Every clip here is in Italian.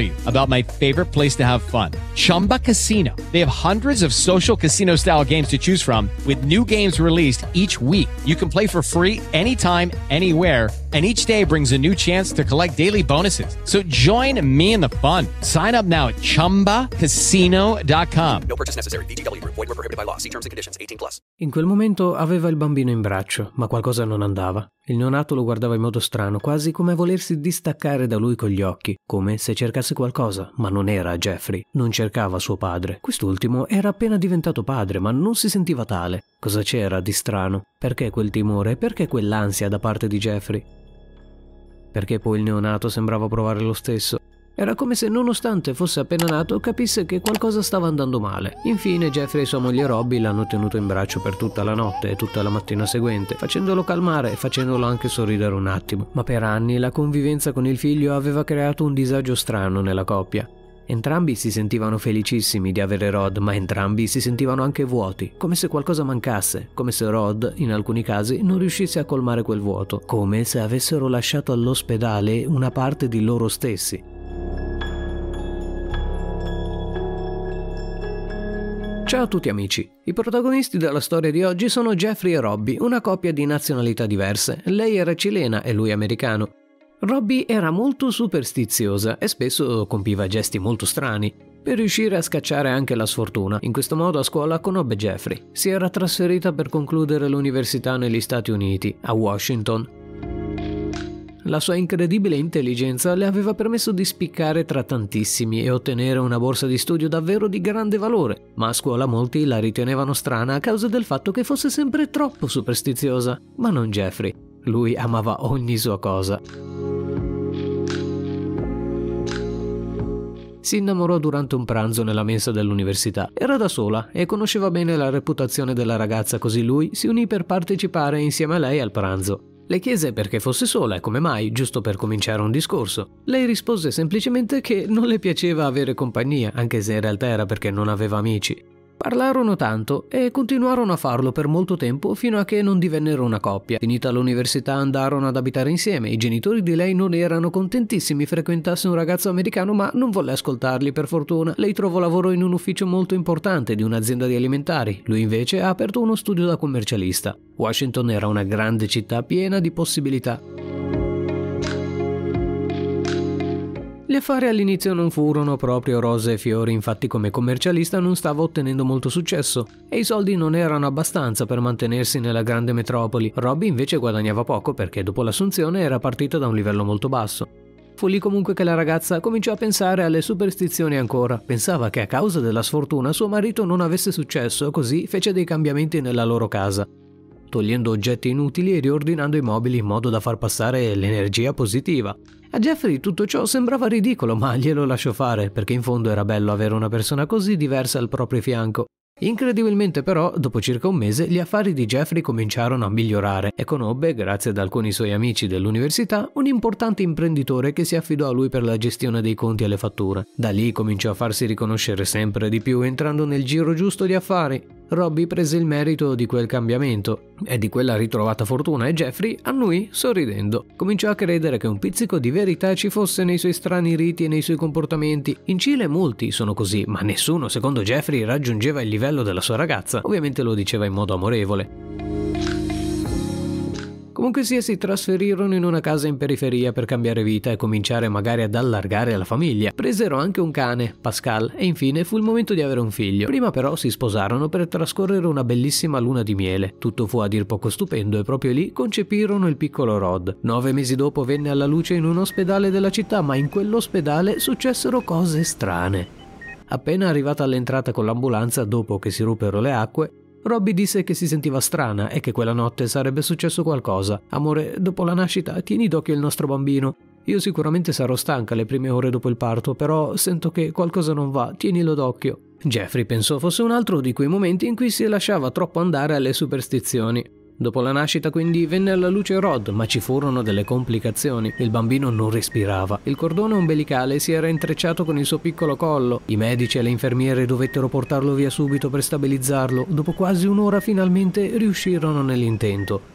you about my favorite place to have fun. Chumba Casino. They have hundreds of social casino style games to choose from with new games released each week. You can play for free anytime, anywhere and each day brings a new chance to collect daily bonuses. So join me in the fun. Sign up now at ChumbaCasino.com. No purchase necessary. VGW Group. Void were prohibited by law. See terms and conditions. 18 plus. In quel momento aveva il bambino in braccio, ma qualcosa non andava. Il neonato lo guardava in modo strano, quasi come a volersi distaccare da lui con gli occhi, come se cercasse qualcosa, ma non era Jeffrey, non cercava suo padre. Quest'ultimo era appena diventato padre, ma non si sentiva tale. Cosa c'era di strano? Perché quel timore? Perché quell'ansia da parte di Jeffrey? perché poi il neonato sembrava provare lo stesso. Era come se, nonostante fosse appena nato, capisse che qualcosa stava andando male. Infine, Jeffrey e sua moglie Robbie l'hanno tenuto in braccio per tutta la notte e tutta la mattina seguente, facendolo calmare e facendolo anche sorridere un attimo. Ma per anni la convivenza con il figlio aveva creato un disagio strano nella coppia. Entrambi si sentivano felicissimi di avere Rod, ma entrambi si sentivano anche vuoti, come se qualcosa mancasse, come se Rod, in alcuni casi, non riuscisse a colmare quel vuoto, come se avessero lasciato all'ospedale una parte di loro stessi. Ciao a tutti amici, i protagonisti della storia di oggi sono Jeffrey e Robbie, una coppia di nazionalità diverse. Lei era cilena e lui americano. Robbie era molto superstiziosa e spesso compiva gesti molto strani per riuscire a scacciare anche la sfortuna. In questo modo a scuola conobbe Jeffrey. Si era trasferita per concludere l'università negli Stati Uniti, a Washington. La sua incredibile intelligenza le aveva permesso di spiccare tra tantissimi e ottenere una borsa di studio davvero di grande valore, ma a scuola molti la ritenevano strana a causa del fatto che fosse sempre troppo superstiziosa. Ma non Jeffrey. Lui amava ogni sua cosa. Si innamorò durante un pranzo nella mensa dell'università. Era da sola e conosceva bene la reputazione della ragazza, così lui si unì per partecipare insieme a lei al pranzo. Le chiese perché fosse sola e come mai, giusto per cominciare un discorso. Lei rispose semplicemente che non le piaceva avere compagnia, anche se in realtà era perché non aveva amici. Parlarono tanto e continuarono a farlo per molto tempo fino a che non divennero una coppia. Finita l'università andarono ad abitare insieme. I genitori di lei non erano contentissimi frequentasse un ragazzo americano, ma non volle ascoltarli per fortuna. Lei trovò lavoro in un ufficio molto importante di un'azienda di alimentari. Lui invece ha aperto uno studio da commercialista. Washington era una grande città piena di possibilità. Gli affari all'inizio non furono proprio rose e fiori, infatti come commercialista non stava ottenendo molto successo e i soldi non erano abbastanza per mantenersi nella grande metropoli. Robbie invece guadagnava poco perché dopo l'assunzione era partita da un livello molto basso. Fu lì comunque che la ragazza cominciò a pensare alle superstizioni ancora. Pensava che a causa della sfortuna suo marito non avesse successo, così fece dei cambiamenti nella loro casa togliendo oggetti inutili e riordinando i mobili in modo da far passare l'energia positiva. A Jeffrey tutto ciò sembrava ridicolo, ma glielo lasciò fare, perché in fondo era bello avere una persona così diversa al proprio fianco. Incredibilmente però, dopo circa un mese, gli affari di Jeffrey cominciarono a migliorare e conobbe, grazie ad alcuni suoi amici dell'università, un importante imprenditore che si affidò a lui per la gestione dei conti e le fatture. Da lì cominciò a farsi riconoscere sempre di più, entrando nel giro giusto di affari. Robbie prese il merito di quel cambiamento e di quella ritrovata fortuna e Jeffrey annui sorridendo. Cominciò a credere che un pizzico di verità ci fosse nei suoi strani riti e nei suoi comportamenti. In Cile molti sono così, ma nessuno, secondo Jeffrey, raggiungeva il livello della sua ragazza. Ovviamente lo diceva in modo amorevole. Comunque sia, si trasferirono in una casa in periferia per cambiare vita e cominciare magari ad allargare la famiglia. Presero anche un cane, Pascal, e infine fu il momento di avere un figlio. Prima però si sposarono per trascorrere una bellissima luna di miele. Tutto fu a dir poco stupendo e proprio lì concepirono il piccolo Rod. Nove mesi dopo venne alla luce in un ospedale della città, ma in quell'ospedale successero cose strane. Appena arrivata all'entrata con l'ambulanza, dopo che si ruppero le acque, Robby disse che si sentiva strana e che quella notte sarebbe successo qualcosa. Amore, dopo la nascita, tieni d'occhio il nostro bambino. Io sicuramente sarò stanca le prime ore dopo il parto, però sento che qualcosa non va, tienilo d'occhio. Jeffrey pensò fosse un altro di quei momenti in cui si lasciava troppo andare alle superstizioni. Dopo la nascita quindi venne alla luce Rod, ma ci furono delle complicazioni. Il bambino non respirava. Il cordone ombelicale si era intrecciato con il suo piccolo collo. I medici e le infermiere dovettero portarlo via subito per stabilizzarlo. Dopo quasi un'ora finalmente riuscirono nell'intento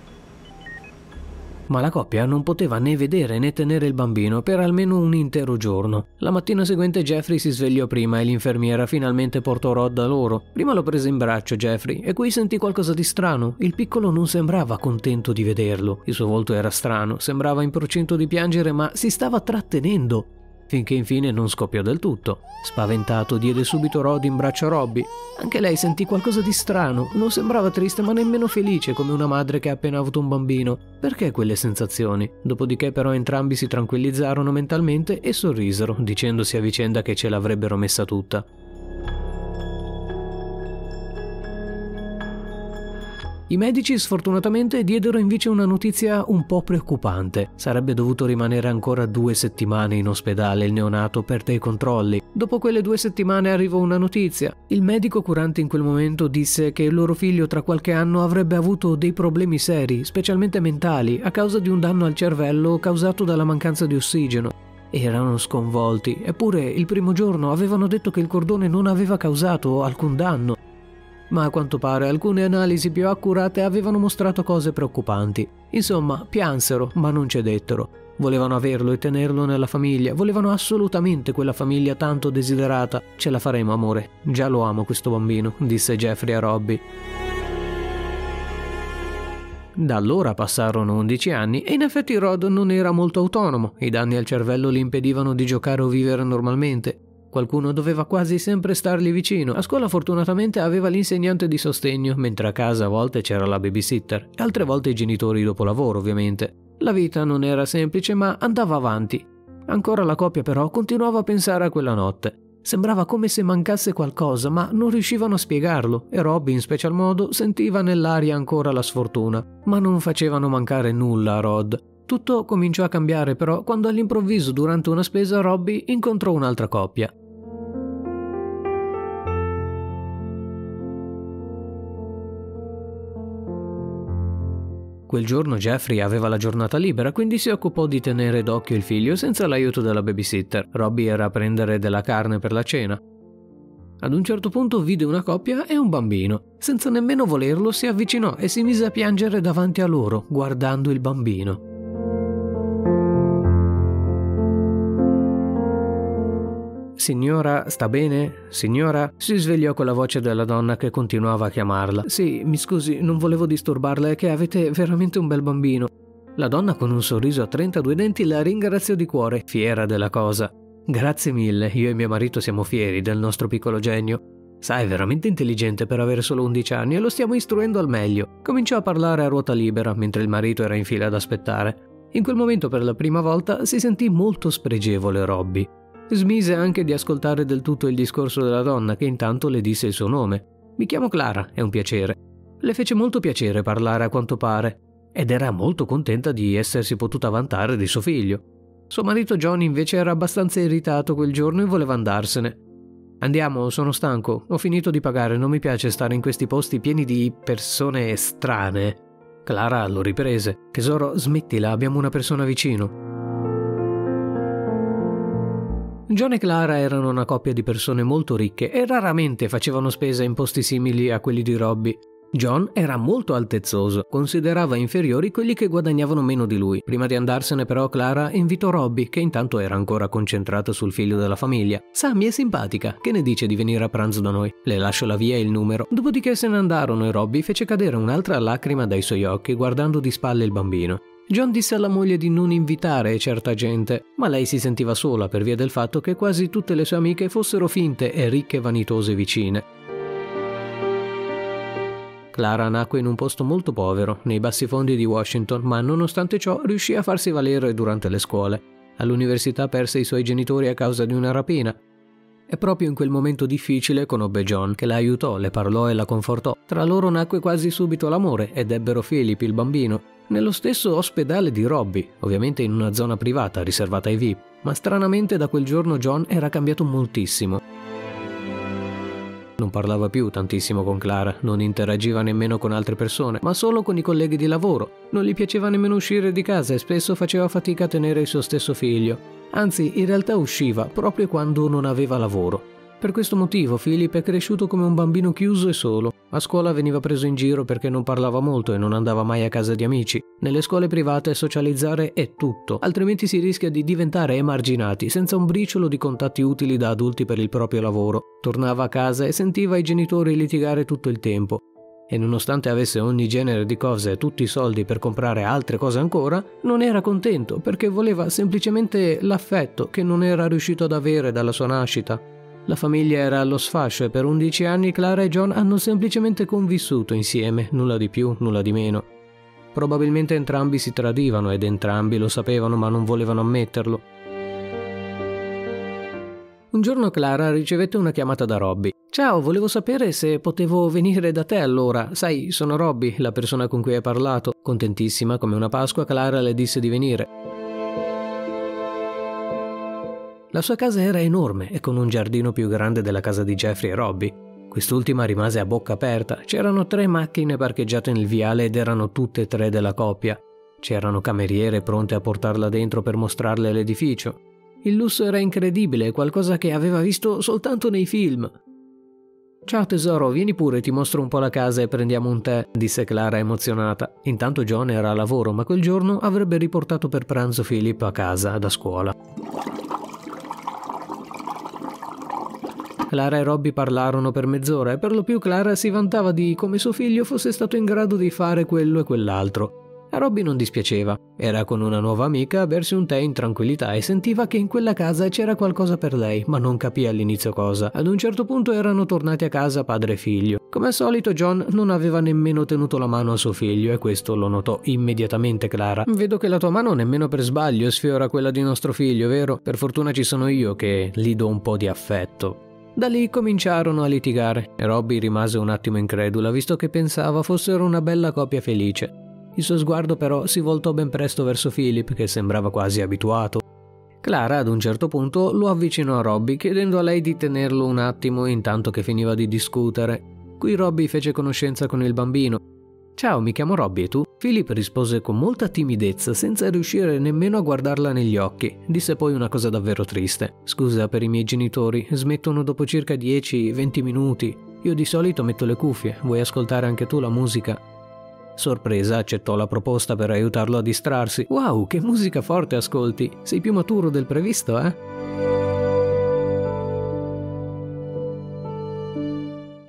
ma la coppia non poteva né vedere né tenere il bambino per almeno un intero giorno. La mattina seguente Jeffrey si svegliò prima e l'infermiera finalmente portò Rod da loro. Prima lo prese in braccio Jeffrey e qui sentì qualcosa di strano. Il piccolo non sembrava contento di vederlo. Il suo volto era strano, sembrava in procinto di piangere ma si stava trattenendo finché infine non scoppiò del tutto. Spaventato diede subito Rod in braccio a Robby. Anche lei sentì qualcosa di strano, non sembrava triste ma nemmeno felice come una madre che ha appena avuto un bambino. Perché quelle sensazioni? Dopodiché però entrambi si tranquillizzarono mentalmente e sorrisero, dicendosi a vicenda che ce l'avrebbero messa tutta. I medici sfortunatamente diedero invece una notizia un po' preoccupante. Sarebbe dovuto rimanere ancora due settimane in ospedale il neonato per dei controlli. Dopo quelle due settimane arrivò una notizia. Il medico curante in quel momento disse che il loro figlio tra qualche anno avrebbe avuto dei problemi seri, specialmente mentali, a causa di un danno al cervello causato dalla mancanza di ossigeno. Erano sconvolti, eppure il primo giorno avevano detto che il cordone non aveva causato alcun danno ma a quanto pare alcune analisi più accurate avevano mostrato cose preoccupanti. Insomma, piansero, ma non cedettero. Volevano averlo e tenerlo nella famiglia, volevano assolutamente quella famiglia tanto desiderata. Ce la faremo, amore. Già lo amo questo bambino, disse Jeffrey a Robby. Da allora passarono 11 anni e in effetti Rod non era molto autonomo, i danni al cervello gli impedivano di giocare o vivere normalmente. Qualcuno doveva quasi sempre stargli vicino. A scuola fortunatamente aveva l'insegnante di sostegno, mentre a casa a volte c'era la babysitter e altre volte i genitori dopo lavoro, ovviamente. La vita non era semplice, ma andava avanti. Ancora la coppia però continuava a pensare a quella notte. Sembrava come se mancasse qualcosa, ma non riuscivano a spiegarlo e Robby in special modo sentiva nell'aria ancora la sfortuna. Ma non facevano mancare nulla a Rod. Tutto cominciò a cambiare però quando all'improvviso durante una spesa Robby incontrò un'altra coppia. Quel giorno Jeffrey aveva la giornata libera, quindi si occupò di tenere d'occhio il figlio senza l'aiuto della babysitter. Robbie era a prendere della carne per la cena. Ad un certo punto vide una coppia e un bambino. Senza nemmeno volerlo si avvicinò e si mise a piangere davanti a loro, guardando il bambino. Signora, sta bene? Signora? Si svegliò con la voce della donna che continuava a chiamarla. Sì, mi scusi, non volevo disturbarla, è che avete veramente un bel bambino. La donna con un sorriso a 32 denti la ringraziò di cuore, fiera della cosa. Grazie mille, io e mio marito siamo fieri del nostro piccolo genio. Sa, è veramente intelligente per avere solo 11 anni e lo stiamo istruendo al meglio. Cominciò a parlare a ruota libera mentre il marito era in fila ad aspettare. In quel momento per la prima volta si sentì molto spregevole Robby. Smise anche di ascoltare del tutto il discorso della donna, che intanto le disse il suo nome. Mi chiamo Clara, è un piacere. Le fece molto piacere parlare a quanto pare, ed era molto contenta di essersi potuta vantare di suo figlio. Suo marito John invece era abbastanza irritato quel giorno e voleva andarsene. Andiamo, sono stanco, ho finito di pagare, non mi piace stare in questi posti pieni di persone strane. Clara lo riprese. Tesoro, smettila, abbiamo una persona vicino. John e Clara erano una coppia di persone molto ricche e raramente facevano spesa in posti simili a quelli di Robby. John era molto altezzoso, considerava inferiori quelli che guadagnavano meno di lui. Prima di andarsene però Clara invitò Robby, che intanto era ancora concentrato sul figlio della famiglia. Sammy è simpatica, che ne dice di venire a pranzo da noi? Le lascio la via e il numero. Dopodiché se ne andarono e Robby fece cadere un'altra lacrima dai suoi occhi guardando di spalle il bambino. John disse alla moglie di non invitare certa gente, ma lei si sentiva sola per via del fatto che quasi tutte le sue amiche fossero finte e ricche vanitose vicine. Clara nacque in un posto molto povero, nei bassi fondi di Washington, ma nonostante ciò riuscì a farsi valere durante le scuole. All'università perse i suoi genitori a causa di una rapina. E proprio in quel momento difficile conobbe John, che la aiutò, le parlò e la confortò. Tra loro nacque quasi subito l'amore ed ebbero Philip, il bambino, nello stesso ospedale di Robbie, ovviamente in una zona privata riservata ai VIP. Ma stranamente da quel giorno John era cambiato moltissimo. Non parlava più tantissimo con Clara, non interagiva nemmeno con altre persone, ma solo con i colleghi di lavoro. Non gli piaceva nemmeno uscire di casa e spesso faceva fatica a tenere il suo stesso figlio. Anzi, in realtà usciva proprio quando non aveva lavoro. Per questo motivo Philip è cresciuto come un bambino chiuso e solo. A scuola veniva preso in giro perché non parlava molto e non andava mai a casa di amici. Nelle scuole private socializzare è tutto, altrimenti si rischia di diventare emarginati senza un briciolo di contatti utili da adulti per il proprio lavoro. Tornava a casa e sentiva i genitori litigare tutto il tempo. E nonostante avesse ogni genere di cose e tutti i soldi per comprare altre cose ancora, non era contento perché voleva semplicemente l'affetto che non era riuscito ad avere dalla sua nascita. La famiglia era allo sfascio e per 11 anni Clara e John hanno semplicemente convissuto insieme, nulla di più, nulla di meno. Probabilmente entrambi si tradivano ed entrambi lo sapevano ma non volevano ammetterlo. Un giorno Clara ricevette una chiamata da Robby. Ciao, volevo sapere se potevo venire da te allora. Sai, sono Robby, la persona con cui hai parlato. Contentissima come una Pasqua, Clara le disse di venire. La sua casa era enorme e con un giardino più grande della casa di Jeffrey e Robbie. Quest'ultima rimase a bocca aperta. C'erano tre macchine parcheggiate nel viale ed erano tutte e tre della coppia. C'erano cameriere pronte a portarla dentro per mostrarle l'edificio. Il lusso era incredibile, qualcosa che aveva visto soltanto nei film. Ciao tesoro, vieni pure, ti mostro un po' la casa e prendiamo un tè, disse Clara emozionata. Intanto John era a lavoro, ma quel giorno avrebbe riportato per pranzo Philip a casa da scuola. Clara e Robby parlarono per mezz'ora e per lo più Clara si vantava di come suo figlio fosse stato in grado di fare quello e quell'altro. A Robby non dispiaceva. Era con una nuova amica a bersi un tè in tranquillità e sentiva che in quella casa c'era qualcosa per lei, ma non capì all'inizio cosa. Ad un certo punto erano tornati a casa padre e figlio. Come al solito John non aveva nemmeno tenuto la mano a suo figlio e questo lo notò immediatamente Clara. Vedo che la tua mano nemmeno per sbaglio sfiora quella di nostro figlio, vero? Per fortuna ci sono io che gli do un po' di affetto. Da lì cominciarono a litigare e Robby rimase un attimo incredula visto che pensava fossero una bella coppia felice. Il suo sguardo però si voltò ben presto verso Philip che sembrava quasi abituato. Clara ad un certo punto lo avvicinò a Robby chiedendo a lei di tenerlo un attimo intanto che finiva di discutere. Qui Robby fece conoscenza con il bambino Ciao, mi chiamo Robby e tu? Philip rispose con molta timidezza, senza riuscire nemmeno a guardarla negli occhi. Disse poi una cosa davvero triste. Scusa per i miei genitori, smettono dopo circa 10-20 minuti. Io di solito metto le cuffie, vuoi ascoltare anche tu la musica? Sorpresa, accettò la proposta per aiutarlo a distrarsi. Wow, che musica forte ascolti! Sei più maturo del previsto, eh?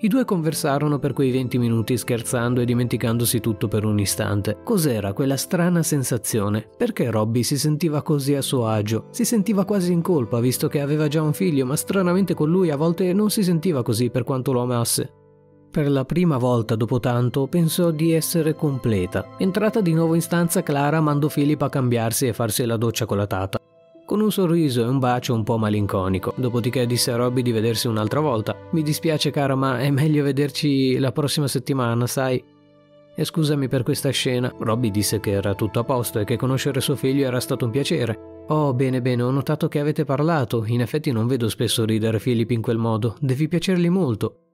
I due conversarono per quei 20 minuti scherzando e dimenticandosi tutto per un istante. Cos'era quella strana sensazione? Perché Robby si sentiva così a suo agio? Si sentiva quasi in colpa visto che aveva già un figlio, ma stranamente con lui a volte non si sentiva così per quanto lo amasse. Per la prima volta dopo tanto pensò di essere completa. Entrata di nuovo in stanza, Clara mandò Philip a cambiarsi e farsi la doccia con la tata con un sorriso e un bacio un po' malinconico. Dopodiché disse a Robby di vedersi un'altra volta. Mi dispiace cara, ma è meglio vederci la prossima settimana, sai? E scusami per questa scena. Robby disse che era tutto a posto e che conoscere suo figlio era stato un piacere. Oh, bene, bene, ho notato che avete parlato. In effetti non vedo spesso ridere Philip in quel modo. Devi piacergli molto.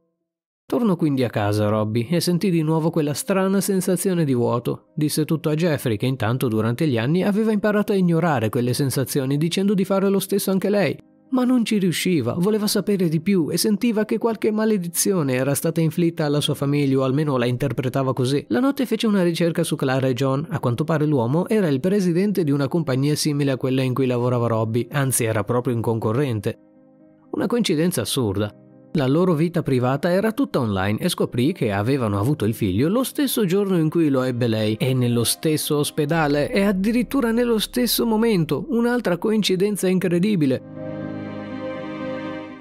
Tornò quindi a casa Robby e sentì di nuovo quella strana sensazione di vuoto. Disse tutto a Jeffrey che intanto durante gli anni aveva imparato a ignorare quelle sensazioni dicendo di fare lo stesso anche lei. Ma non ci riusciva, voleva sapere di più e sentiva che qualche maledizione era stata inflitta alla sua famiglia o almeno la interpretava così. La notte fece una ricerca su Clara e John. A quanto pare l'uomo era il presidente di una compagnia simile a quella in cui lavorava Robby, anzi era proprio un concorrente. Una coincidenza assurda. La loro vita privata era tutta online e scoprì che avevano avuto il figlio lo stesso giorno in cui lo ebbe lei e nello stesso ospedale e addirittura nello stesso momento. Un'altra coincidenza incredibile.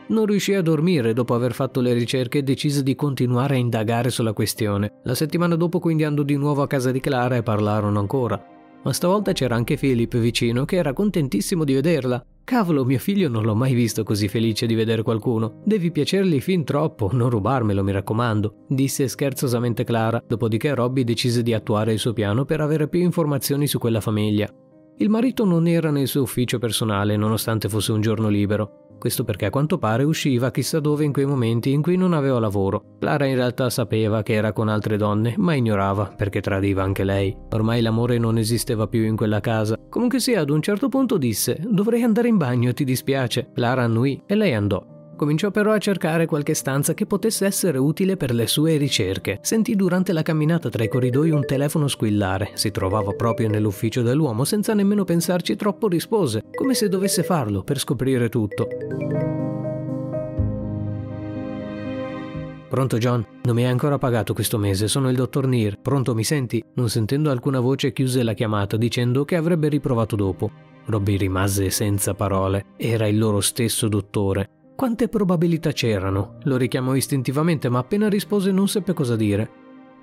Non riuscì a dormire dopo aver fatto le ricerche e decise di continuare a indagare sulla questione. La settimana dopo quindi andò di nuovo a casa di Clara e parlarono ancora. Ma stavolta c'era anche Philip vicino che era contentissimo di vederla. Cavolo, mio figlio non l'ho mai visto così felice di vedere qualcuno. Devi piacergli fin troppo, non rubarmelo, mi raccomando, disse scherzosamente Clara, dopodiché Robby decise di attuare il suo piano per avere più informazioni su quella famiglia. Il marito non era nel suo ufficio personale, nonostante fosse un giorno libero. Questo perché a quanto pare usciva chissà dove in quei momenti in cui non aveva lavoro. Clara in realtà sapeva che era con altre donne, ma ignorava perché tradiva anche lei. Ormai l'amore non esisteva più in quella casa. Comunque sia, ad un certo punto disse: Dovrei andare in bagno, ti dispiace? Clara annui e lei andò. Cominciò però a cercare qualche stanza che potesse essere utile per le sue ricerche. Sentì durante la camminata tra i corridoi un telefono squillare. Si trovava proprio nell'ufficio dell'uomo, senza nemmeno pensarci troppo rispose, come se dovesse farlo per scoprire tutto. Pronto John? Non mi hai ancora pagato questo mese, sono il dottor Neer. Pronto, mi senti? Non sentendo alcuna voce chiuse la chiamata dicendo che avrebbe riprovato dopo. Robby rimase senza parole. Era il loro stesso dottore. Quante probabilità c'erano? Lo richiamò istintivamente, ma appena rispose non seppe cosa dire.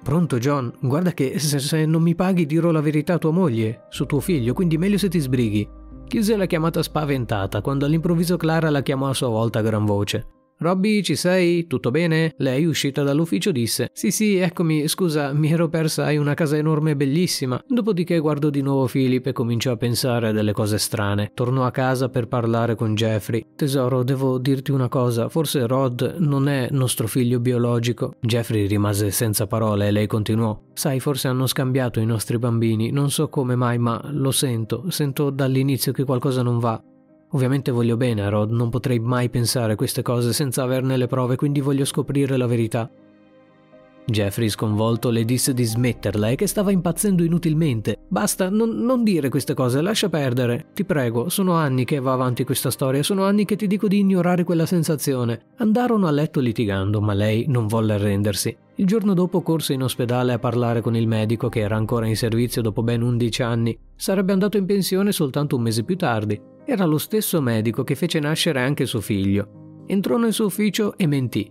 Pronto John, guarda che se, se, non mi paghi dirò la verità a tua moglie, su tuo figlio, quindi meglio se ti sbrighi. Chiuse la chiamata spaventata quando all'improvviso Clara la chiamò a sua volta a gran voce. Robby, ci sei? Tutto bene? Lei, uscita dall'ufficio, disse: Sì, sì, eccomi, scusa, mi ero persa, hai una casa enorme e bellissima. Dopodiché guardò di nuovo Philip e cominciò a pensare a delle cose strane. Tornò a casa per parlare con Jeffrey. Tesoro, devo dirti una cosa, forse Rod non è nostro figlio biologico. Jeffrey rimase senza parole e lei continuò: Sai, forse hanno scambiato i nostri bambini, non so come mai, ma lo sento, sento dall'inizio che qualcosa non va. Ovviamente voglio bene a Rod, non potrei mai pensare queste cose senza averne le prove, quindi voglio scoprire la verità. Jeffrey, sconvolto, le disse di smetterla e che stava impazzendo inutilmente. Basta, non, non, dire queste cose, lascia perdere. Ti prego, sono anni che va avanti questa storia, sono anni che ti dico di ignorare quella sensazione. Andarono a letto litigando, ma lei non volle arrendersi. Il giorno dopo corse in ospedale a parlare con il medico che era ancora in servizio dopo ben 11 anni. Sarebbe andato in pensione soltanto un mese più tardi. Era lo stesso medico che fece nascere anche suo figlio. Entrò nel suo ufficio e mentì.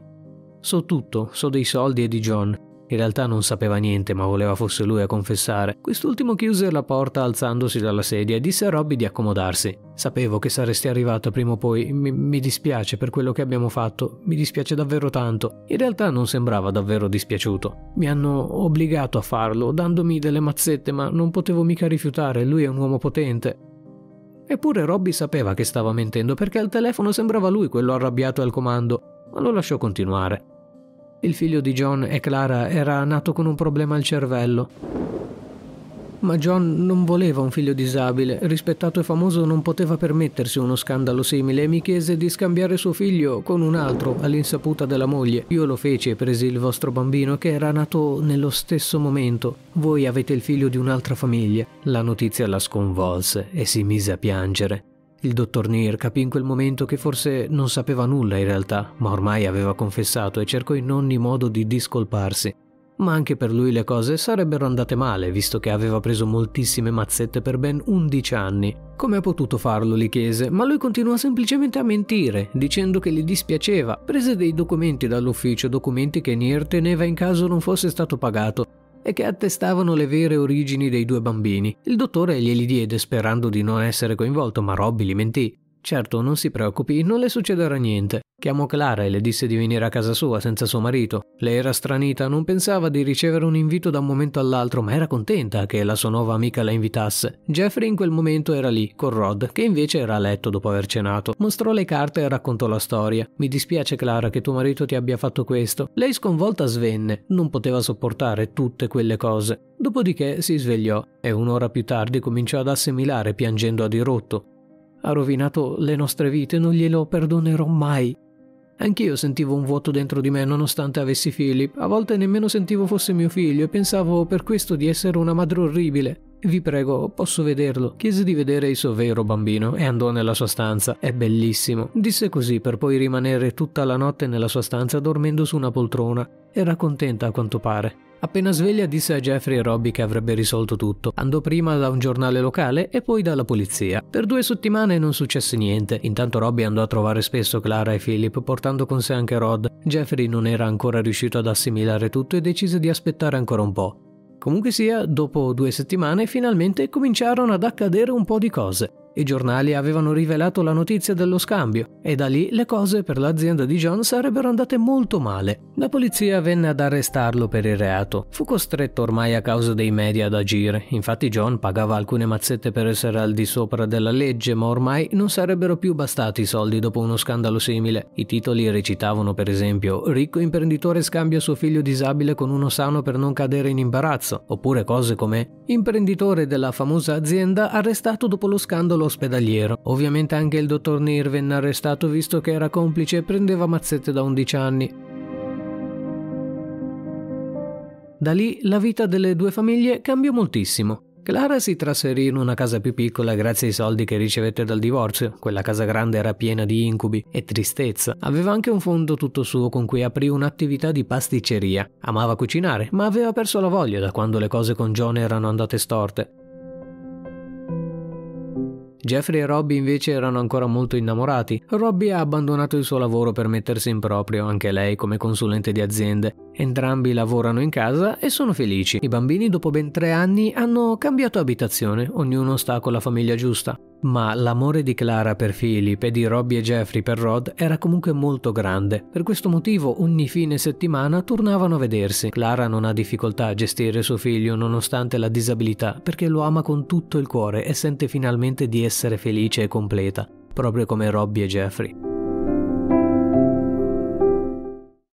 So tutto, so dei soldi e di John. In realtà non sapeva niente, ma voleva fosse lui a confessare. Quest'ultimo chiuse la porta alzandosi dalla sedia e disse a Robby di accomodarsi. Sapevo che saresti arrivato prima o poi. Mi, mi, dispiace per quello che abbiamo fatto. Mi dispiace davvero tanto. In realtà non sembrava davvero dispiaciuto. Mi hanno obbligato a farlo, dandomi delle mazzette, ma non potevo mica rifiutare. Lui è un uomo potente. Eppure Robby sapeva che stava mentendo perché al telefono sembrava lui quello arrabbiato al comando, ma lo lasciò continuare. Il figlio di John e Clara era nato con un problema al cervello. Ma John non voleva un figlio disabile, rispettato e famoso non poteva permettersi uno scandalo simile e mi chiese di scambiare suo figlio con un altro all'insaputa della moglie. Io lo feci e presi il vostro bambino che era nato nello stesso momento. Voi avete il figlio di un'altra famiglia. La notizia la sconvolse e si mise a piangere. Il dottor Neer capì in quel momento che forse non sapeva nulla in realtà, ma ormai aveva confessato e cercò in ogni modo di discolparsi ma anche per lui le cose sarebbero andate male, visto che aveva preso moltissime mazzette per ben 11 anni. Come ha potuto farlo? gli chiese, ma lui continuò semplicemente a mentire, dicendo che gli dispiaceva. Prese dei documenti dall'ufficio, documenti che Nier teneva in caso non fosse stato pagato, e che attestavano le vere origini dei due bambini. Il dottore glieli diede sperando di non essere coinvolto, ma Robby gli mentì. Certo, non si preoccupi, non le succederà niente. Chiamò Clara e le disse di venire a casa sua senza suo marito. Lei era stranita, non pensava di ricevere un invito da un momento all'altro, ma era contenta che la sua nuova amica la invitasse. Jeffrey in quel momento era lì, con Rod, che invece era a letto dopo aver cenato. Mostrò le carte e raccontò la storia. Mi dispiace, Clara, che tuo marito ti abbia fatto questo. Lei sconvolta svenne, non poteva sopportare tutte quelle cose. Dopodiché si svegliò e un'ora più tardi cominciò ad assimilare piangendo a dirotto. Ha rovinato le nostre vite, non glielo perdonerò mai. Anch'io sentivo un vuoto dentro di me nonostante avessi Philip. A volte nemmeno sentivo fosse mio figlio e pensavo per questo di essere una madre orribile. Vi prego, posso vederlo? Chiese di vedere il suo vero bambino e andò nella sua stanza. È bellissimo. Disse così per poi rimanere tutta la notte nella sua stanza dormendo su una poltrona. Era contenta a quanto pare. Appena sveglia disse a Jeffrey e Robbie che avrebbe risolto tutto. Andò prima da un giornale locale e poi dalla polizia. Per due settimane non successe niente. Intanto Robbie andò a trovare spesso Clara e Philip, portando con sé anche Rod. Jeffrey non era ancora riuscito ad assimilare tutto e decise di aspettare ancora un po'. Comunque sia, dopo due settimane finalmente cominciarono ad accadere un po' di cose. I giornali avevano rivelato la notizia dello scambio e da lì le cose per l'azienda di John sarebbero andate molto male. La polizia venne ad arrestarlo per il reato. Fu costretto ormai a causa dei media ad agire. Infatti John pagava alcune mazzette per essere al di sopra della legge, ma ormai non sarebbero più bastati i soldi dopo uno scandalo simile. I titoli recitavano per esempio ricco imprenditore scambia suo figlio disabile con uno sano per non cadere in imbarazzo, oppure cose come imprenditore della famosa azienda arrestato dopo lo scandalo ospedaliero. Ovviamente anche il dottor Nir venne arrestato visto che era complice e prendeva mazzette da 11 anni. Da lì la vita delle due famiglie cambiò moltissimo. Clara si trasferì in una casa più piccola grazie ai soldi che ricevette dal divorzio. Quella casa grande era piena di incubi e tristezza. Aveva anche un fondo tutto suo con cui aprì un'attività di pasticceria. Amava cucinare, ma aveva perso la voglia da quando le cose con John erano andate storte. Jeffrey e Robbie invece erano ancora molto innamorati. Robbie ha abbandonato il suo lavoro per mettersi in proprio, anche lei come consulente di aziende. Entrambi lavorano in casa e sono felici. I bambini dopo ben tre anni hanno cambiato abitazione, ognuno sta con la famiglia giusta. Ma l'amore di Clara per Philip e di Robbie e Jeffrey per Rod era comunque molto grande. Per questo motivo ogni fine settimana tornavano a vedersi. Clara non ha difficoltà a gestire suo figlio nonostante la disabilità perché lo ama con tutto il cuore e sente finalmente di essere felice e completa, proprio come Robbie e Jeffrey.